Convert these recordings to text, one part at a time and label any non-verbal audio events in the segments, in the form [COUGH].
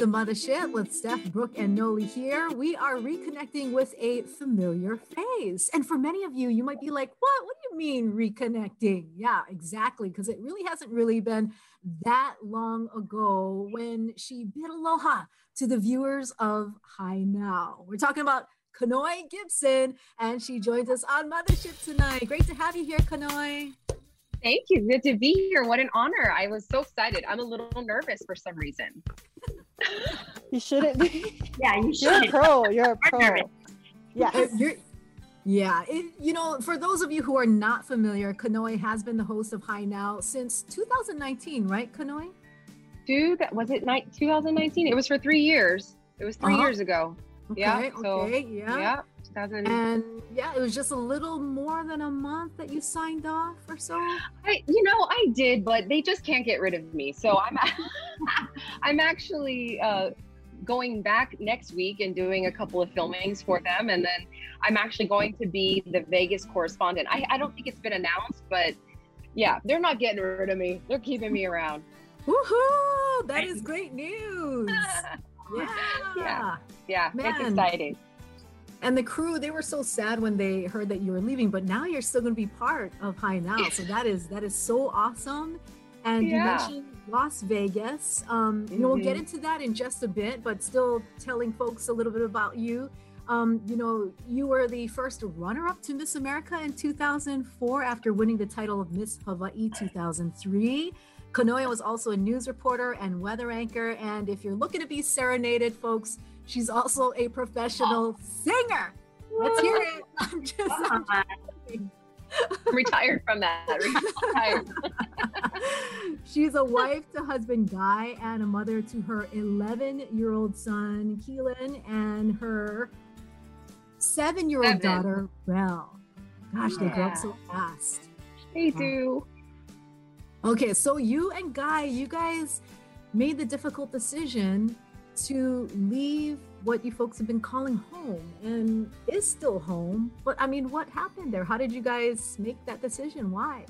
The Mothership with Steph, Brooke, and Noli here. We are reconnecting with a familiar face. And for many of you, you might be like, what? What do you mean reconnecting? Yeah, exactly. Because it really hasn't really been that long ago when she bid aloha to the viewers of Hi Now. We're talking about Kanoe Gibson, and she joins us on Mothership tonight. Great to have you here, Kanoi. Thank you. Good to be here. What an honor. I was so excited. I'm a little nervous for some reason. You shouldn't be. [LAUGHS] Yeah, you should. You're a pro. You're a [LAUGHS] pro. Yes. Uh, you're- yeah, it, you know, for those of you who are not familiar, Kanoe has been the host of Hi Now since 2019, right, Kanoe? Dude, was it ni- 2019? It was for three years. It was 3 Uh-huh. years ago. Okay, Yeah, so- okay, yeah. Yeah. 2000. And yeah, it was just a little more than a month that you signed off or so. I, you know, I did, but they just can't get rid of me. So I'm, [LAUGHS] I'm actually uh, going back next week and doing a couple of filmings for them, and then I'm actually going to be the Vegas correspondent. I, I don't think it's been announced, but yeah, they're not getting rid of me. They're keeping me around. Woohoo! That is great news. [LAUGHS] Yeah. Yeah. Yeah, Man. it's exciting. And the crew, they were so sad when they heard that you were leaving, but now you're still going to be part of Hi Now. So that is that is so awesome. And you mentioned Las Vegas. Um, you know, we'll get Mhm. into that in just a bit, but still telling folks a little bit about you. Um, you know, you were the first runner-up to Miss America in 2004 after winning the title of Miss Hawaii 2003. Kanoya was also a news reporter and weather anchor. And if you're looking to be serenaded, folks, she's also a professional singer. Let's hear it. [LAUGHS] I'm just, I'm just. Uh-huh. I'm retired from that. [LAUGHS] Retired. She's a wife to husband Guy and a mother to her 11 year old son Keelan and her seven year old daughter Belle. Gosh, they grow up so fast. They do. Okay, so you and Guy, you guys made the difficult decision to leave what you folks have been calling home and is still home. But I mean, what happened there? How did you guys make that decision? Why?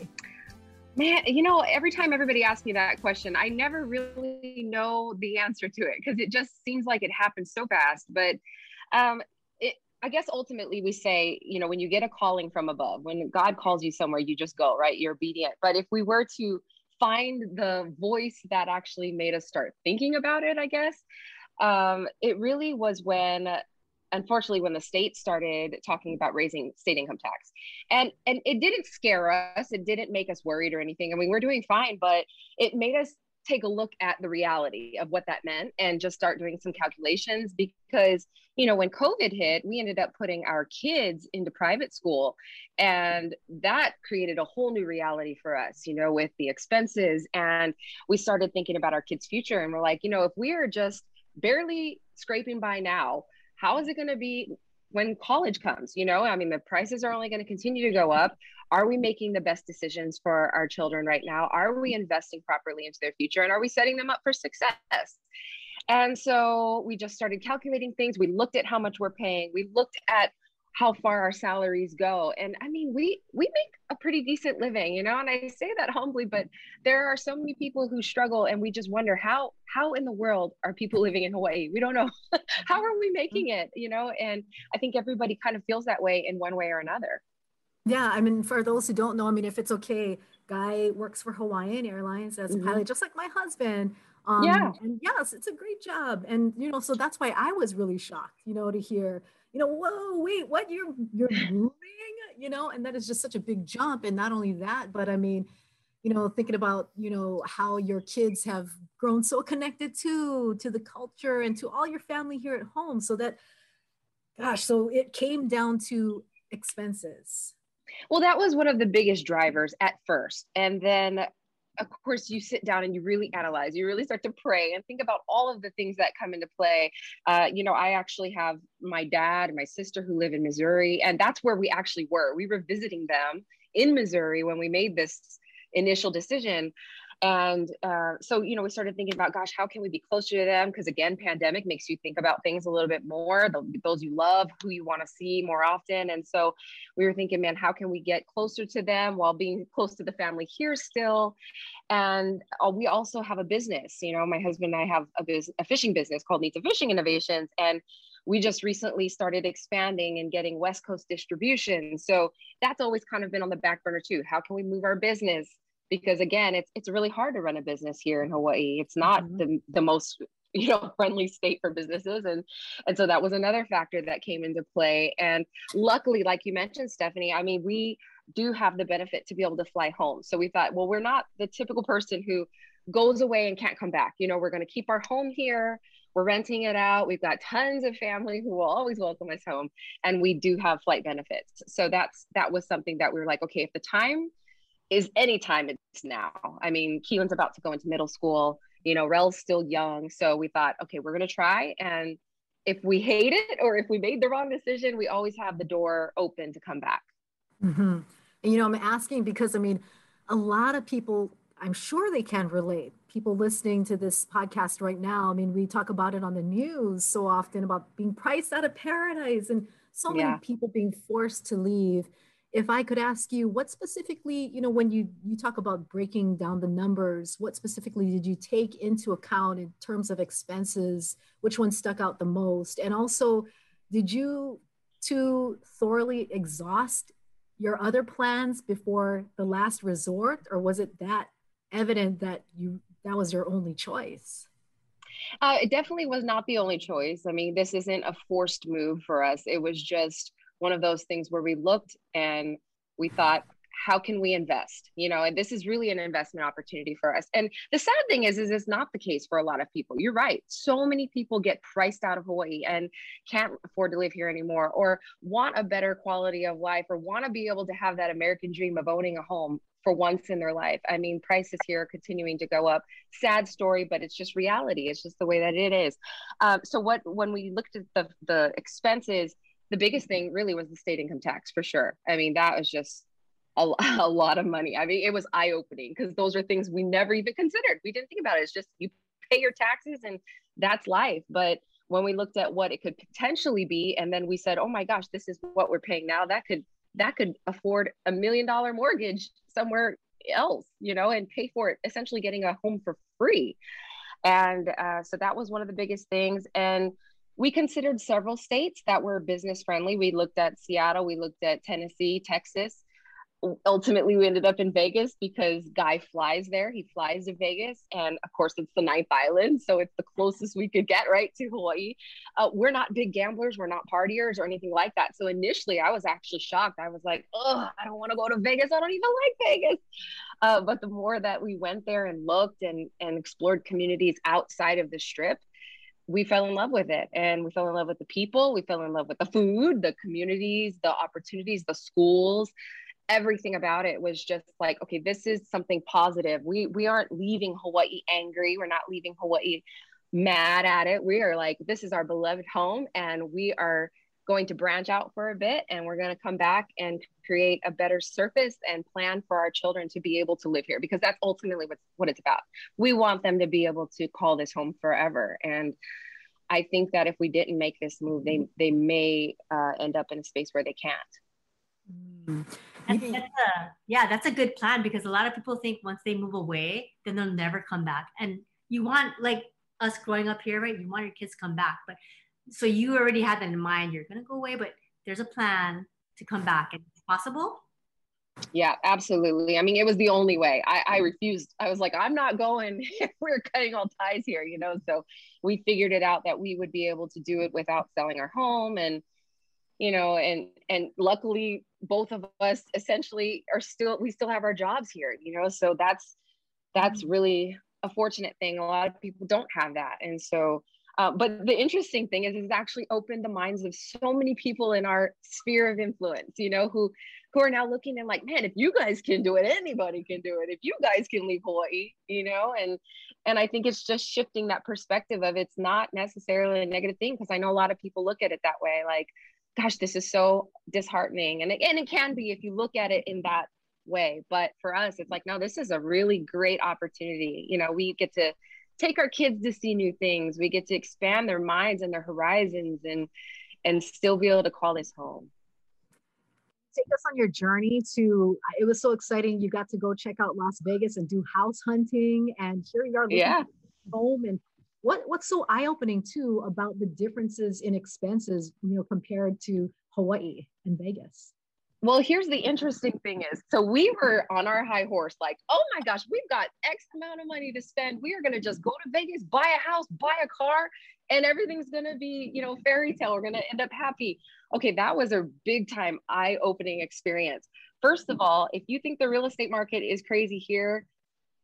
Man, you know, every time everybody asks me that question, I never really know the answer to it because it just seems like it happened so fast. But um, it, I guess ultimately we say, you know, when you get a calling from above, when God calls you somewhere, you just go, right? You're obedient. But if we were to find the voice that actually made us start thinking about it, I guess, um, it really was when unfortunately when the state started talking about raising state income tax. And and it didn't scare us. It didn't make us worried or anything. I mean we're doing fine but it made us take a look at the reality of what that meant and just start doing some calculations because you know when covid hit we ended up putting our kids into private school and that created a whole new reality for us you know with the expenses. And we started thinking about our kids future and we're like you know if we are just barely scraping by now how is it going to be when college comes you know? I mean the prices are only going to continue to go up. Are we making the best decisions for our children right now? Are we investing properly into their future? And are we setting them up for success? And so we just started calculating things. We looked at how much we're paying. We looked at how far our salaries go and i mean we we make a pretty decent living you know and i say that humbly but there are so many people who struggle and we just wonder how how in the world are people living in hawaii we don't know [LAUGHS] how are we making it you know and i think everybody kind of feels that way in one way or another Yeah, I mean, for those who don't know, I mean, if it's okay, Guy works for Hawaiian Airlines as a pilot, just like my husband. Um, Yeah. And yes, it's a great job. And, you know, so that's why I was really shocked, you know, to hear, you know, whoa, wait, what? You're, you're moving, you know, and that is just such a big jump. And not only that, but I mean, you know, thinking about, you know, how your kids have grown so connected to, to the culture and to all your family here at home. So that, gosh, so it came down to expenses. Well, that was one of the biggest drivers at first. And then, of course, you sit down and you really analyze, you really start to pray and think about all of the things that come into play. Uh, you know, I actually have my dad and my sister who live in Missouri, and that's where we actually were. We were visiting them in Missouri when we made this initial decision and uh, so you know we started thinking about gosh how can we be closer to them? Because again pandemic makes you think about things a little bit more the, those you love who you want to see more often. And so we were thinking man how can we get closer to them while being close to the family here still? And uh, we also have a business you know my husband and i have a, biz- a fishing business called Nita fishing innovations and we just recently started expanding and getting west coast distribution. So that's always kind of been on the back burner too. How can we move our business because again it's it's really hard to run a business here in hawaii. It's not mm-hmm. the, the most [LAUGHS] you know friendly state for businesses and and so that was another factor that came into play. And luckily like you mentioned stephanie i mean we do have the benefit to be able to fly home. So we thought well we're not the typical person who goes away and can't come back. You know we're going to keep our home here. We're renting it out. We've got tons of family who will always welcome us home and we do have flight benefits. So that's that was something that we were like okay if the time is anytime it's now. I mean, Keelan's about to go into middle school. You know, Rel's still young. So we thought, okay, we're going to try. And if we hate it or if we made the wrong decision, we always have the door open to come back. Mm-hmm. And, you know, I'm asking because, I mean, a lot of people, I'm sure they can relate. People listening to this podcast right now, I mean, we talk about it on the news so often about being priced out of paradise and so many people being forced to leave if I could ask you, what specifically, you know, when you you talk about breaking down the numbers, what specifically did you take into account in terms of expenses? Which one stuck out the most? And also, did you to thoroughly exhaust your other plans before the last resort, or was it that evident that you that was your only choice? Uh, it definitely was not the only choice. I mean, this isn't a forced move for us. It was just one of those things where we looked and we thought how can we invest? You know and this is really an investment opportunity for us. And the sad thing is is it's not the case for a lot of people. You're right. So many people get priced out of hawaii and can't afford to live here anymore or want a better quality of life or want to be able to have that american dream of owning a home for once in their life. I mean prices here are continuing to go up. Sad story but it's just reality. It's just the way that it is. Um, so what when we looked at the the expenses the biggest thing really was the state income tax for sure. I mean, that was just a, [LAUGHS] a lot of money. I mean, it was eye opening because those are things we never even considered. We didn't think about it. It's just you pay your taxes and that's life. But when we looked at what it could potentially be, and then we said, oh my gosh, this is what we're paying now, that could that could afford a million dollar mortgage somewhere else, you know, and pay for it, essentially getting a home for free. And uh, so that was one of the biggest things. And we considered several states that were business friendly. We looked at Seattle, we looked at Tennessee, Texas. Ultimately, we ended up in Vegas because Guy flies there. He flies to Vegas. And of course, it's the ninth island. So it's the closest we could get right to Hawaii. Uh, we're not big gamblers. We're not partiers or anything like that. So initially, I was actually shocked. I was like, oh, I don't want to go to Vegas. I don't even like Vegas. Uh, but the more that we went there and looked and, and explored communities outside of the strip, we fell in love with it and we fell in love with the people we fell in love with the food the communities the opportunities the schools. Everything about it was just like okay this is something positive. We we aren't leaving hawaii angry. We're not leaving hawaii mad at it. We are like this is our beloved home and we are going to branch out for a bit and we're going to come back and create a better surface and plan for our children to be able to live here because that's ultimately what, what it's about. We want them to be able to call this home forever. And I think that if we didn't make this move, they, they may uh, end up in a space where they can't. Mm. That's, that's a, yeah, that's a good plan because a lot of people think once they move away, then they'll never come back. And you want, like us growing up here, right? You want your kids to come back, but so you already had that in mind. You're going to go away, but there's a plan to come back. And it's possible. Yeah, absolutely. I mean, it was the only way. I, I refused. I was like, I'm not going. [LAUGHS] We're cutting all ties here, you know. So we figured it out that we would be able to do it without selling our home, and you know, and and luckily both of us essentially are still we still have our jobs here, you know. So that's that's mm-hmm. really a fortunate thing. A lot of people don't have that, and so Uh, but the interesting thing is, it's actually opened the minds of so many people in our sphere of influence, you know, who who are now looking and like, man, if you guys can do it, anybody can do it. If you guys can leave Hawaii, you know, and and I think it's just shifting that perspective of it's not necessarily a negative thing because I know a lot of people look at it that way, like, gosh, this is so disheartening, and it, and it can be if you look at it in that way. But for us, it's like, no, this is a really great opportunity. You know, we get to take our kids to see new things. We get to expand their minds and their horizons, and and still be able to call this home. Take us on your journey to it was so exciting. You got to go check out las vegas and do house hunting and here you are yeah. home and what what's so eye-opening too about the differences in expenses you know compared to hawaii and vegas well here's the interesting thing is so we were on our high horse like oh my gosh we've got x amount of money to spend we are going to just go to vegas buy a house buy a car and everything's going to be you know fairy tale we're going to end up happy okay that was a big time eye-opening experience first of all if you think the real estate market is crazy here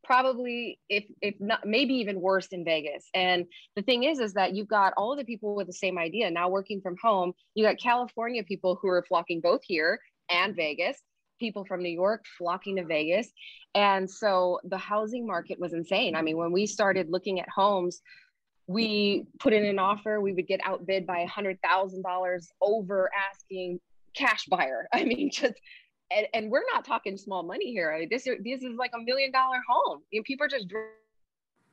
probably if if not maybe even worse in Vegas. And the thing is is that you've got all of the people with the same idea now working from home. You got California people who are flocking both here and Vegas, people from New York flocking to Vegas. And so the housing market was insane. I mean, when we started looking at homes, we put in an offer, we would get outbid by a hundred thousand dollars over asking cash buyer. [LAUGHS] I mean, just and, and we're not talking small money here. I mean, this this is like a million dollar home. You know, people are just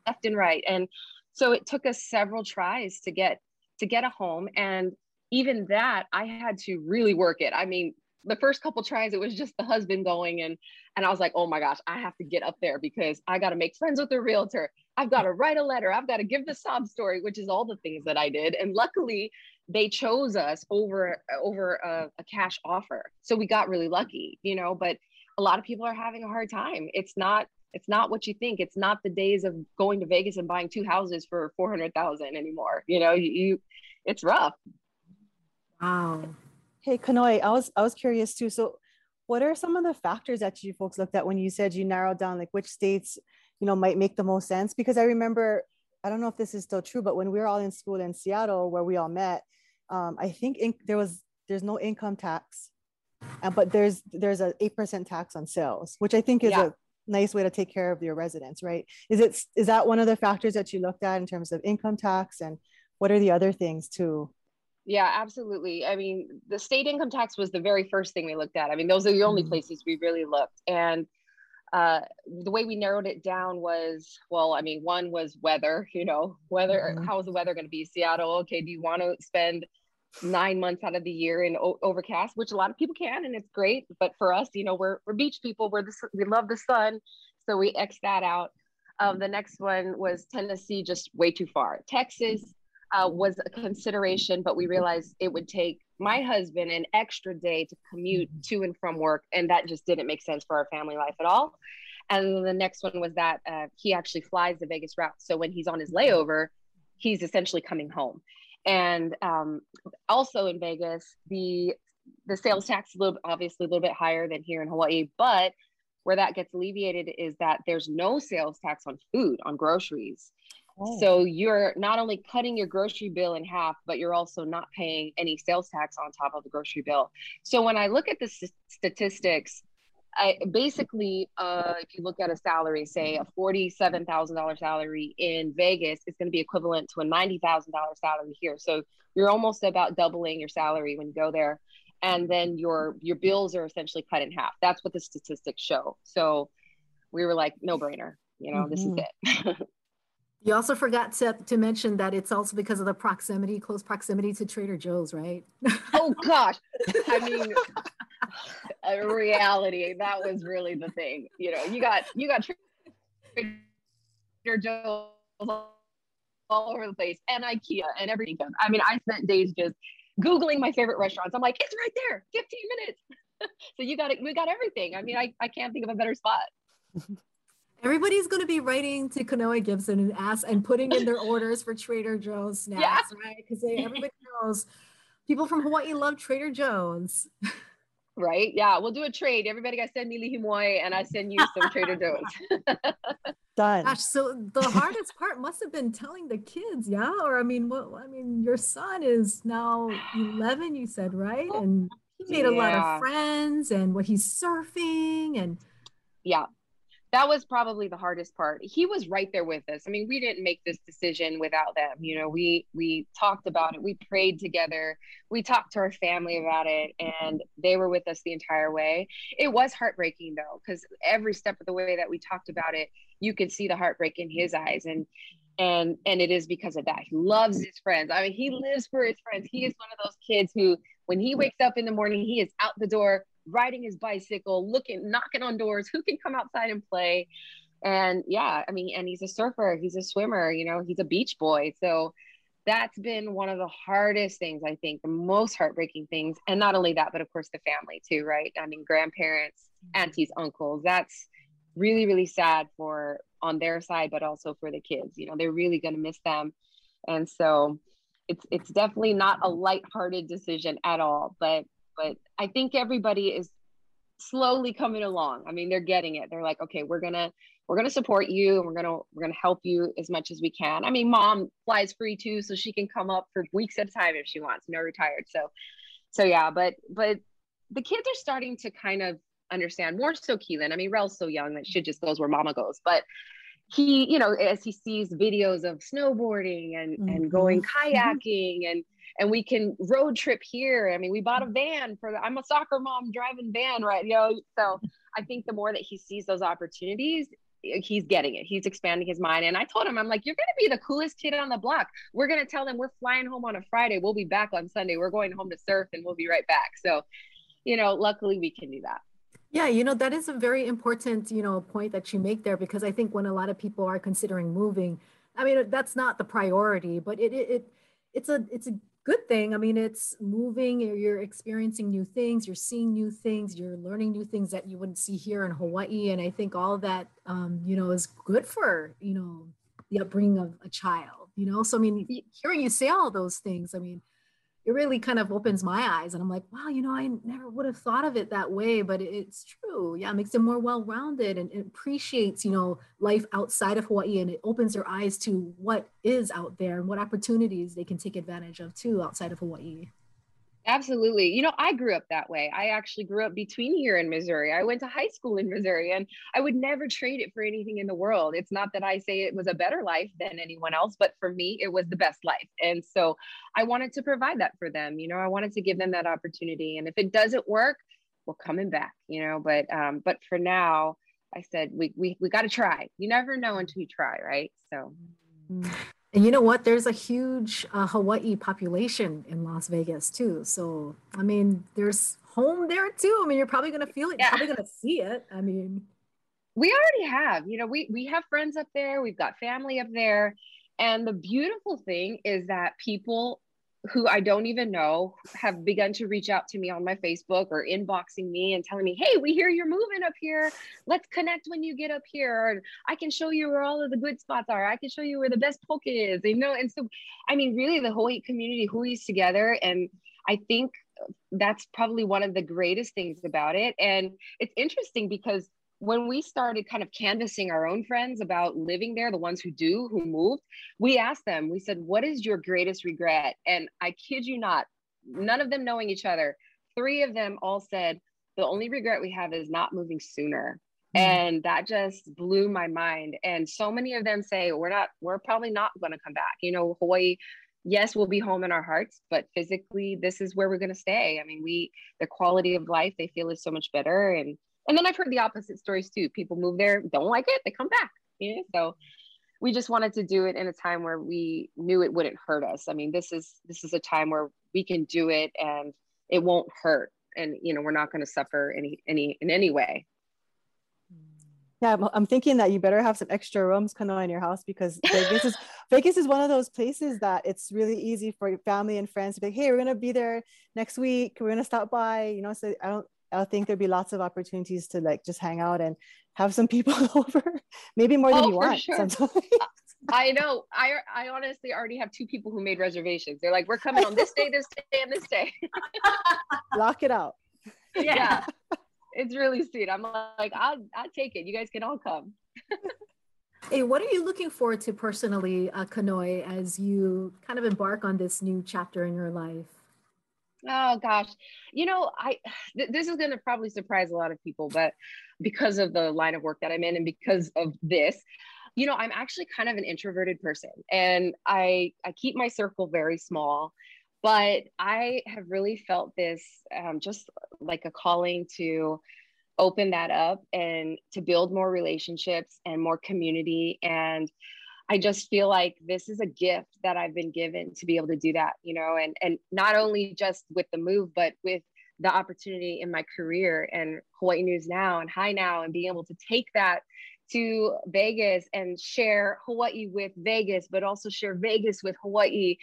left and right, and so it took us several tries to get to get a home, and even that I had to really work it. I mean, the first couple tries it was just the husband going and and I was like, oh my gosh, I have to get up there because I got to make friends with the realtor. I've got to write a letter. I've got to give the sob story, which is all the things that I did. And luckily, they chose us over over a, a cash offer, so we got really lucky, you know. But a lot of people are having a hard time. It's not it's not what you think. It's not the days of going to Vegas and buying two houses for four hundred thousand anymore. You know, you, you it's rough. Wow. Hey, Kanoe, I was I was curious too. So, what are some of the factors that you folks looked at when you said you narrowed down like which states, you know, might make the most sense? Because I remember, I don't know if this is still true, but when we were all in school in Seattle, where we all met, um, I think in, there was there's no income tax, uh, but there's there's a eight percent tax on sales, which I think is yeah. a nice way to take care of your residents, right? Is it is that one of the factors that you looked at in terms of income tax, and what are the other things too? Yeah, absolutely. I mean, the state income tax was the very first thing we looked at. I mean, those are the only mm-hmm. places we really looked. And uh, the way we narrowed it down was well, I mean, one was weather, [LAUGHS] you know, weather, mm-hmm. how is the weather going to be? Seattle, okay, do you want to spend nine months out of the year in o- overcast, which a lot of people can, and it's great. But for us, you know, we're, we're beach people, we're the, we love the sun. So we X that out. Um, the next one was Tennessee, just way too far. Texas, uh, was a consideration, but we realized it would take my husband an extra day to commute to and from work, and that just didn't make sense for our family life at all. And the next one was that uh, he actually flies the Vegas route, so when he's on his layover, he's essentially coming home. And um, also in Vegas, the the sales tax is a little obviously a little bit higher than here in Hawaii, but where that gets alleviated is that there's no sales tax on food on groceries Oh. So you're not only cutting your grocery bill in half, but you're also not paying any sales tax on top of the grocery bill. So when I look at the st- statistics, I basically, uh, if you look at a salary, say a forty-seven thousand dollar salary in Vegas, is going to be equivalent to a ninety thousand dollar salary here. So you're almost about doubling your salary when you go there, and then your your bills are essentially cut in half. That's what the statistics show. So we were like, no brainer. You know, mm-hmm. this is mm-hmm. it. [LAUGHS] You also forgot to, to mention that it's also because of the proximity, close proximity to Trader Joe's, right? oh [LAUGHS] gosh. I mean, a reality, that was really the thing. You know, you got you got Trader Joe's all over the place and IKEA and everything. I mean, I spent days just Googling my favorite restaurants. I'm like, it's right there, 15 minutes. [LAUGHS] so you got it, we got everything. I mean, I, I can't think of a better spot. [LAUGHS] Everybody's going to be writing to Kanoe Gibson and ask and putting in their orders for Trader Joe's [LAUGHS] snacks, yeah. right? Because everybody knows people from Hawaii love Trader Joe's. [LAUGHS] Right? Yeah, we'll do a trade. Everybody got send me li hing mui and I send you some Trader Joe's. [LAUGHS] Done. Gosh, so the hardest part must have been telling the kids, yeah? Or I mean, what I mean, your son is now 11, you said, right? And he made a lot of friends and what he's surfing and yeah that was probably the hardest part. He was right there with us. I mean we didn't make this decision without them. You know we we talked about it. We prayed together. We talked to our family about it and they were with us the entire way. It was heartbreaking though because every step of the way that we talked about it you could see the heartbreak in his eyes. And and and it is because of that. He loves his friends. I mean he lives for his friends. He is one of those kids who when he wakes up in the morning he is out the door riding his bicycle, looking, knocking on doors, who can come outside and play. And yeah, I mean, and he's a surfer, he's a swimmer, you know, he's a beach boy. So that's been one of the hardest things, I think, the most heartbreaking things. And not only that, but of course the family too, right? I mean, grandparents, mm-hmm. aunties, uncles, that's really, really sad for on their side, but also for the kids. You know, they're really gonna miss them. And so it's it's definitely not a lighthearted decision at all. But but I think everybody is slowly coming along. I mean, they're getting it. They're like, okay, we're gonna we're gonna support you and we're gonna we're gonna help you as much as we can. I mean, mom flies free too, so she can come up for weeks at a time if she wants, No retired. So so yeah, but but the kids are starting to kind of understand more so Keelan. I mean, Rel's so young that she just goes where mama goes, but he, you know, as he sees videos of snowboarding and and going mm-hmm. Mm-hmm. kayaking and and we can road trip here. I mean, we bought a van for the, I'm a soccer mom driving van, right? You know, so I think the more that he sees those opportunities, he's getting it. He's expanding his mind. And I told him, I'm like, you're gonna be the coolest kid on the block. We're gonna tell them we're flying home on a Friday. We'll be back on Sunday. We're going home to surf and we'll be right back. So, you know, luckily we can do that. Yeah, you know, that is a very important, you know, point that you make there because I think when a lot of people are considering moving, I mean, that's not the priority, but it it, it it's a it's a good thing. I mean, it's moving, you're- you're experiencing new things, you're seeing new things, you're learning new things that you wouldn't see here in Hawaii. And I think all that, um, you know, is good for, you know, the upbringing of a child, you know? So, I mean, hearing you say all those things, I mean, it really kind of opens my eyes and I'm like, wow, you know, I never would have thought of it that way, but it's true. Yeah, it makes them more well-rounded and it appreciates, you know, life outside of Hawaii and it opens their eyes to what is out there and what opportunities they can take advantage of too outside of Hawaii. Absolutely. You know, I grew up that way. I actually grew up between here and Missouri. I went to high school in Missouri and I would never trade it for anything in the world. It's not that I say it was a better life than anyone else, but for me, it was the best life. And so I wanted to provide that for them. You know, I wanted to give them that opportunity. And if it doesn't work, we're coming back, you know, but um, but for now, I said we we we gotta try. You never know until you try, right? So And you know what? There's a huge uh, Hawaii population in Las Vegas too. So, I mean, there's home there too. I mean, you're probably going to feel it. You're Yeah. probably going to see it. I mean, we already have you know we we have friends up there we've got family up there and the beautiful thing is that people who i don't even know have begun to reach out to me on my facebook or inboxing me and telling me hey we hear you're moving up here. Let's connect when you get up here. Or i can show you where all of the good spots are. I can show you where the best poke is you know? And so i mean really the hawaii community hui's together and i think that's probably one of the greatest things about it. And it's interesting because when we started kind of canvassing our own friends about living there, the ones who do, who moved, we asked them, we said, What is your greatest regret? And I kid you not, none of them knowing each other, three of them all said, The only regret we have is not moving sooner. Hmm. And that just blew my mind. And so many of them say, We're not, we're probably not going to come back. You know, Hawaii, yes, we'll be home in our hearts, but physically, this is where we're going to stay. I mean, we, the quality of life they feel is so much better. And and then I've heard the opposite stories too. People move there, don't like it, they come back. You know, so we just wanted to do it in a time where we knew it wouldn't hurt us. I mean, this is this is a time where we can do it and it won't hurt, and you know, we're not going to suffer any any in any way. Yeah, I'm, I'm thinking that you better have some extra rooms kind of in your house because [LAUGHS] Vegas is Vegas is one of those places that it's really easy for your family and friends to be like, hey, we're gonna be there next week. We're gonna stop by. You know, so I don't I think there'd be lots of opportunities to like just hang out and have some people [LAUGHS] over, maybe more than Oh, you for want. sure. sometimes. I know. I I honestly already have two people who made reservations. They're like, we're coming on this day, this day, and this day. [LAUGHS] [LAUGHS] Lock it out. yeah. It's really sweet. I'm like, I'll I'll take it. You guys can all come. Hey, what are you looking forward to personally, uh, Kanoe, as you kind of embark on this new chapter in your life? Oh gosh, you know, I th- this is going to probably surprise a lot of people, but because of the line of work that I'm in and because of this, you know, I'm actually kind of an introverted person, and I I keep my circle very small. But I have really felt this um, just like a calling to open that up and to build more relationships and more community and I just feel like this is a gift that I've been given to be able to do that, you know, and and not only just with the move, but with the opportunity in my career and Hawaii News Now and Hi Now and being able to take that to Vegas and share Hawaii with Vegas, but also share Vegas with Hawaii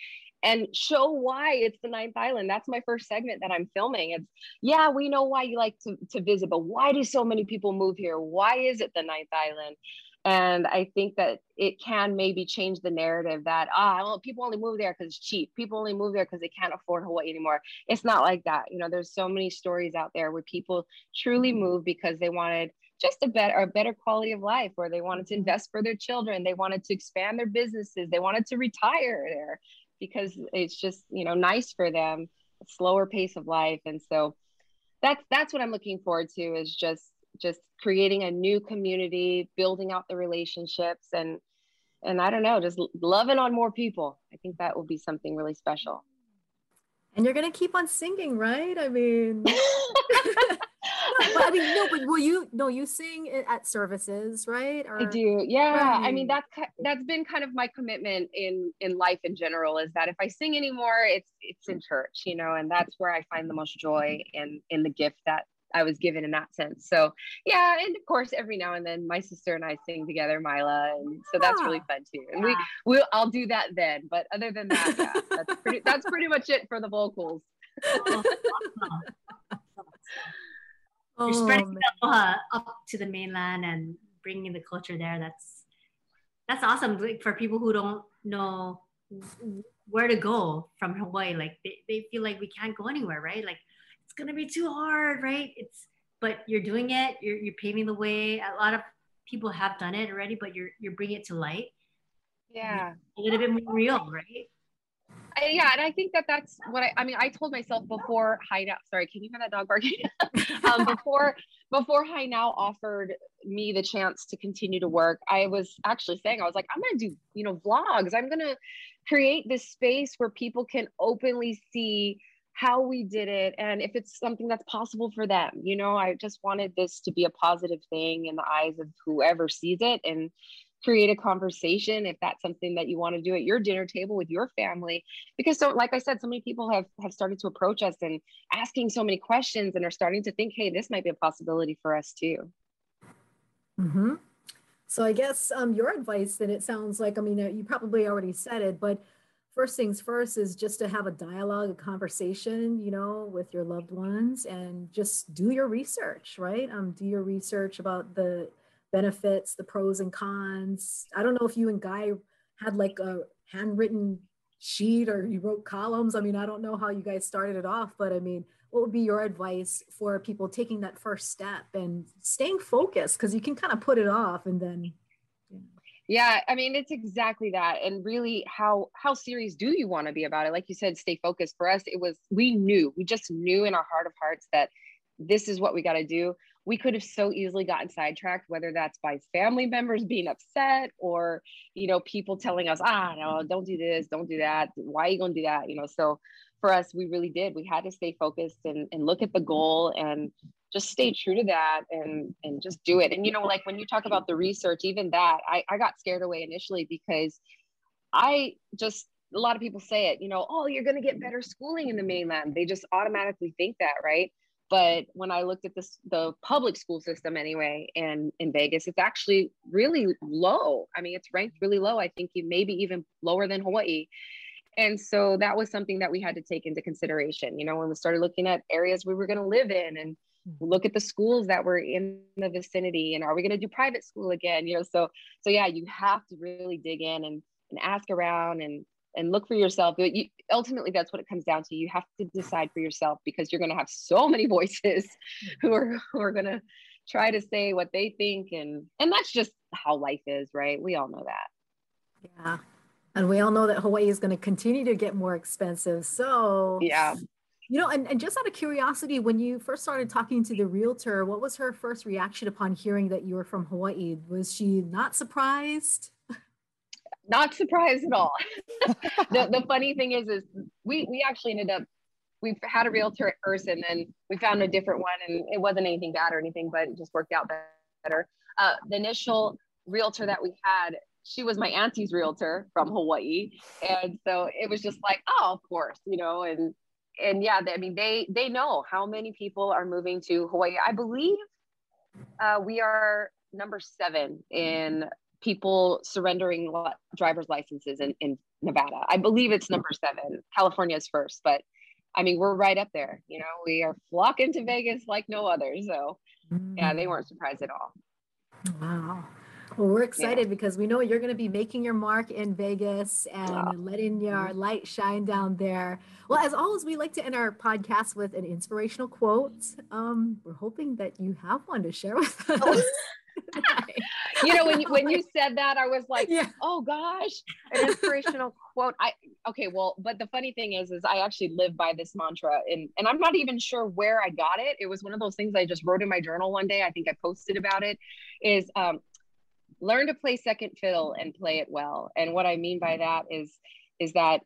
and show why it's the ninth island. That's my first segment that I'm filming. It's yeah, we know why you like to, to visit, but why do so many people move here? Why is it the ninth island? And I think that it can maybe change the narrative that ah, well, people only move there because it's cheap. People only move there because they can't afford Hawaii anymore. It's not like that. You know, there's so many stories out there where people truly move because they wanted just a better a better quality of life where they wanted to invest for their children they wanted to expand their businesses they wanted to retire there because it's just you know nice for them slower pace of life and so that's that's what i'm looking forward to is just just creating a new community building out the relationships and and i don't know just loving on more people i think that will be something really special and you're gonna keep on singing right i mean [LAUGHS] [LAUGHS] but I mean, no, but will you? No, you sing at services, right? Or, I do. Yeah. Right. I mean, that's that's been kind of my commitment in in life in general. Is that if I sing anymore, it's it's in mm. church, you know, and that's where I find the most joy in in the gift that I was given in that sense. So yeah, and of course, every now and then my sister and I sing together, Mila, and so that's really ah, fun too. And we will I'll do that then. But other than that, yeah, [LAUGHS] that's pretty that's pretty much it for the vocals. [LAUGHS] You're spreading oh, aloha up to the mainland and bringing the culture there. That's that's awesome. Like for people who don't know where to go from Hawaii, like they, they feel like we can't go anywhere, right? Like it's gonna be too hard, right? It's but you're doing it. You're you're paving the way. A lot of people have done it already, but you're you're bringing it to light. Yeah, a little bit more real, right? I, yeah, and I think that that's what I. I mean, I told myself before Hi Now. Sorry, can you hear that dog barking? [LAUGHS] um, before before Hi Now offered me the chance to continue to work, I was actually saying I was like, I'm gonna do you know vlogs. I'm gonna create this space where people can openly see how we did it and if it's something that's possible for them you know? I just wanted this to be a positive thing in the eyes of whoever sees it and create a conversation if that's something that you want to do at your dinner table with your family. Because so like i said so many people have have started to approach us and asking so many questions and are starting to think hey this might be a possibility for us too. Mm-hmm. so i guess um, your advice then it sounds like i mean uh, you probably already said it but first things first is just to have a dialogue a conversation you know with your loved ones and just do your research right um, do your research about the benefits, the pros and cons. I don't know if you and Guy had like a handwritten sheet or you wrote columns. I mean, I don't know how you guys started it off, but I mean, what would be your advice for people taking that first step and staying focused? Because you can kind of put it off and then. Yeah, I mean it's exactly that, and really, how how serious do you want to be about it? Like you said, stay focused. For us, it was we knew, we just knew in our heart of hearts that this is what we got to do we could have so easily gotten sidetracked whether that's by family members being upset or you know people telling us ah no don't do this don't do that why are you going to do that you know so for us we really did we had to stay focused and, and look at the goal and just stay true to that and and just do it and you know like when you talk about the research even that i, I got scared away initially because i just a lot of people say it you know oh you're going to get better schooling in the mainland they just automatically think that right but when I looked at this, the public school system anyway, in in Vegas, it's actually really low. I mean, it's ranked really low. I think you maybe even lower than Hawaii. And so that was something that we had to take into consideration. You know, when we started looking at areas we were going to live in and. Mm-hmm. look at the schools that were in the vicinity and are we going to do private school again you know so so yeah you have to really dig in and, and ask around and and look for yourself. But you, ultimately, that's what it comes down to. You have to decide for yourself because you're going to have so many [LAUGHS] voices who are who are going to try to say what they think and and that's just how life is, right? We all know that. Yeah. And we all know that Hawaii is going to continue to get more expensive. So, Yeah. You know, and, and just out of curiosity, when you first started talking to the realtor, what was her first reaction upon hearing that you were from Hawaii? Was she not surprised? Not surprised at all. [LAUGHS] the, the funny thing is, is we we actually ended up we've had a realtor at first, and then we found a different one, and it wasn't anything bad or anything, but it just worked out better. Uh, the initial realtor that we had, she was my auntie's realtor from Hawaii, and so it was just like, oh, of course, you know, and and yeah, they, I mean, they they know how many people are moving to Hawaii. I believe uh, we are number seven in people surrendering driver's licenses in, in Nevada. I believe it's number seven. California is first, but I mean, we're right up there. You know, we are flocking to Vegas like no other. So yeah, they weren't surprised at all. Wow. Well, we're excited because we know you're going to be making your mark in Vegas and Wow. letting your light shine down there. Well, as always, we like to end our podcast with an inspirational quote. Um, we're hoping that you have one to share with [LAUGHS] us. [LAUGHS] You know, when you, when you said that, I was like, yeah. oh gosh, an inspirational quote. I okay, well, but the funny thing is, is I actually live by this mantra, and and I'm not even sure where I got it. It was one of those things I just wrote in my journal one day. I think I posted about it. Is um, learn to play second fiddle and play it well. And what I mean by that is is that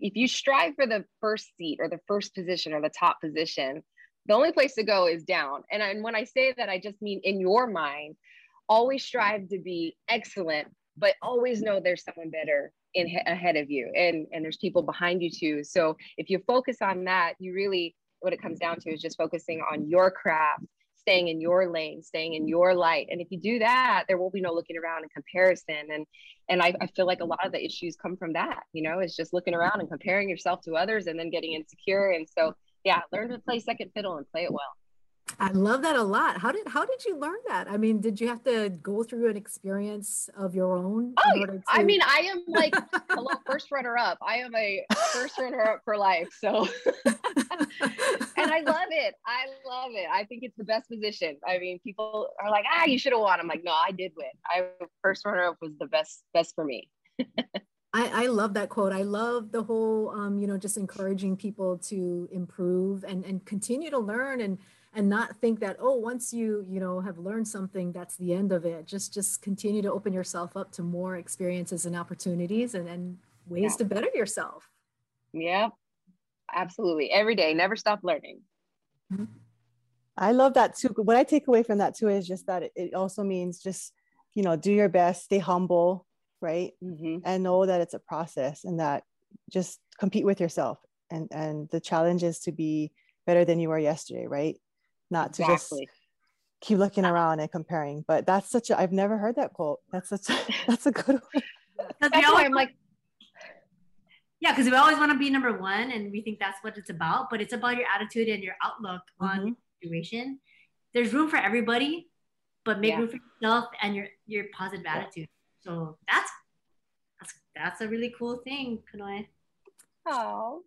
if you strive for the first seat or the first position or the top position, the only place to go is down. And, and when I say that, I just mean in your mind, always strive to be excellent, but always know there's someone better in ahead of you and and there's people behind you too. So if you focus on that, you really what it comes down to is just focusing on your craft, staying in your lane, staying in your light. And if you do that, there will be no looking around and comparison. And and I, I feel like a lot of the issues come from that, you know, it's just looking around and comparing yourself to others and then getting insecure. And so yeah, learn to play second fiddle and play it well. I love that a lot. How did how did you learn that? I mean, did you have to go through an experience of your own? Oh, order I mean, I am like, [LAUGHS] hello, first runner up. I am a first runner up for life. So, [LAUGHS] and I love it. I love it. I think it's the best position. I mean, people are like, ah, you should have won. I'm like, no, I did win. I first runner up was the best, best for me. [LAUGHS] I, I love that quote. I love the whole, um, you know, just encouraging people to improve and, and continue to learn and and not think that oh once you you know have learned something that's the end of it. Just just continue to open yourself up to more experiences and opportunities and, and ways Yeah. to better yourself. yeah absolutely. Every day, never stop learning. I love that too. What I take away from that too is just that it, it also means just, you know, do your best, stay humble, right? hmm And know that it's a process and that just compete with yourself. And and the challenge is to be better than you were yesterday, right? Not to Exactly. just keep looking around and comparing. But that's such a I've never heard that quote. That's such a [LAUGHS] [LAUGHS] that's a good one. 'Cause we That's why always I'm like, Yeah, because we always want to be number one, and we think that's what it's about. But it's about your attitude and your outlook on Mhm. the situation. There's room for everybody, but make Yeah. room for yourself and your your positive attitude. So that's that's that's a really cool thing, Kanoe. oh,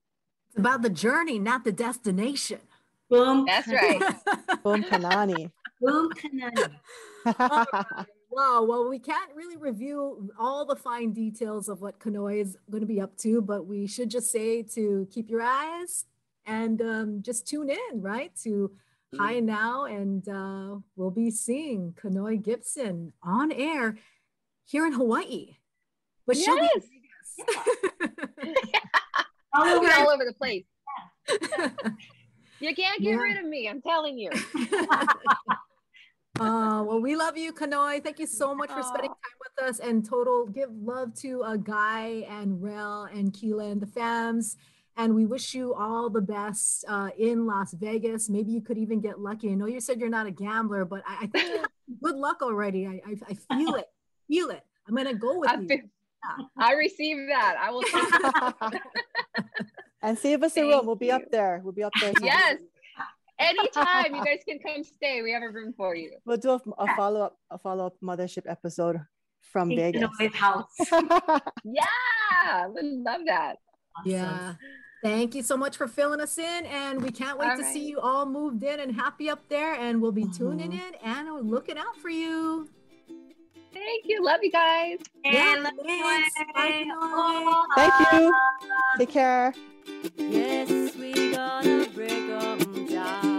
It's about the journey, not the destination. Boom. that's right. [LAUGHS] Boom Kanani. Boom, Kanani. [LAUGHS] Wow. Well, we can't really review all the fine details of what Kanoe is going to be up to, but we should just say to keep your eyes and um, just tune in, right? To Hi Now, and uh, we'll be seeing Kanoe Gibson on air here in Hawaii. But she'll be in Vegas. [LAUGHS] All I'll over be all over the place. You can't get Yeah. rid of me. I'm telling you. [LAUGHS] Uh, well, we love you, Kanoe. Thank you so much for spending time with us. And total give love to uh, Guy and Rel and Keelan, the fams. And we wish you all the best uh, in Las Vegas. Maybe you could even get lucky. I know you said you're not a gambler, but I, I think [LAUGHS] good luck already. I, I, I feel it. Feel it. I'm gonna go with I, you. feel- I received that. I will [LAUGHS] and save us a room. We'll be up there. We'll be up there. [LAUGHS] Yes. Anytime you [LAUGHS] guys can come stay, we have a room for you. We'll do a, a follow up a follow up mothership episode from Vegas. Kanoe's house. [LAUGHS] Yeah, I would love that. Yeah. Thank you so much for filling us in, and we can't wait All to see you all moved in and happy up there. And we'll be tuning Mhm. in and looking out for you. Thank you. Love you guys. Yeah, love you. thanks. Bye, Thank you. Take care. Yes, we gonna break 'em down.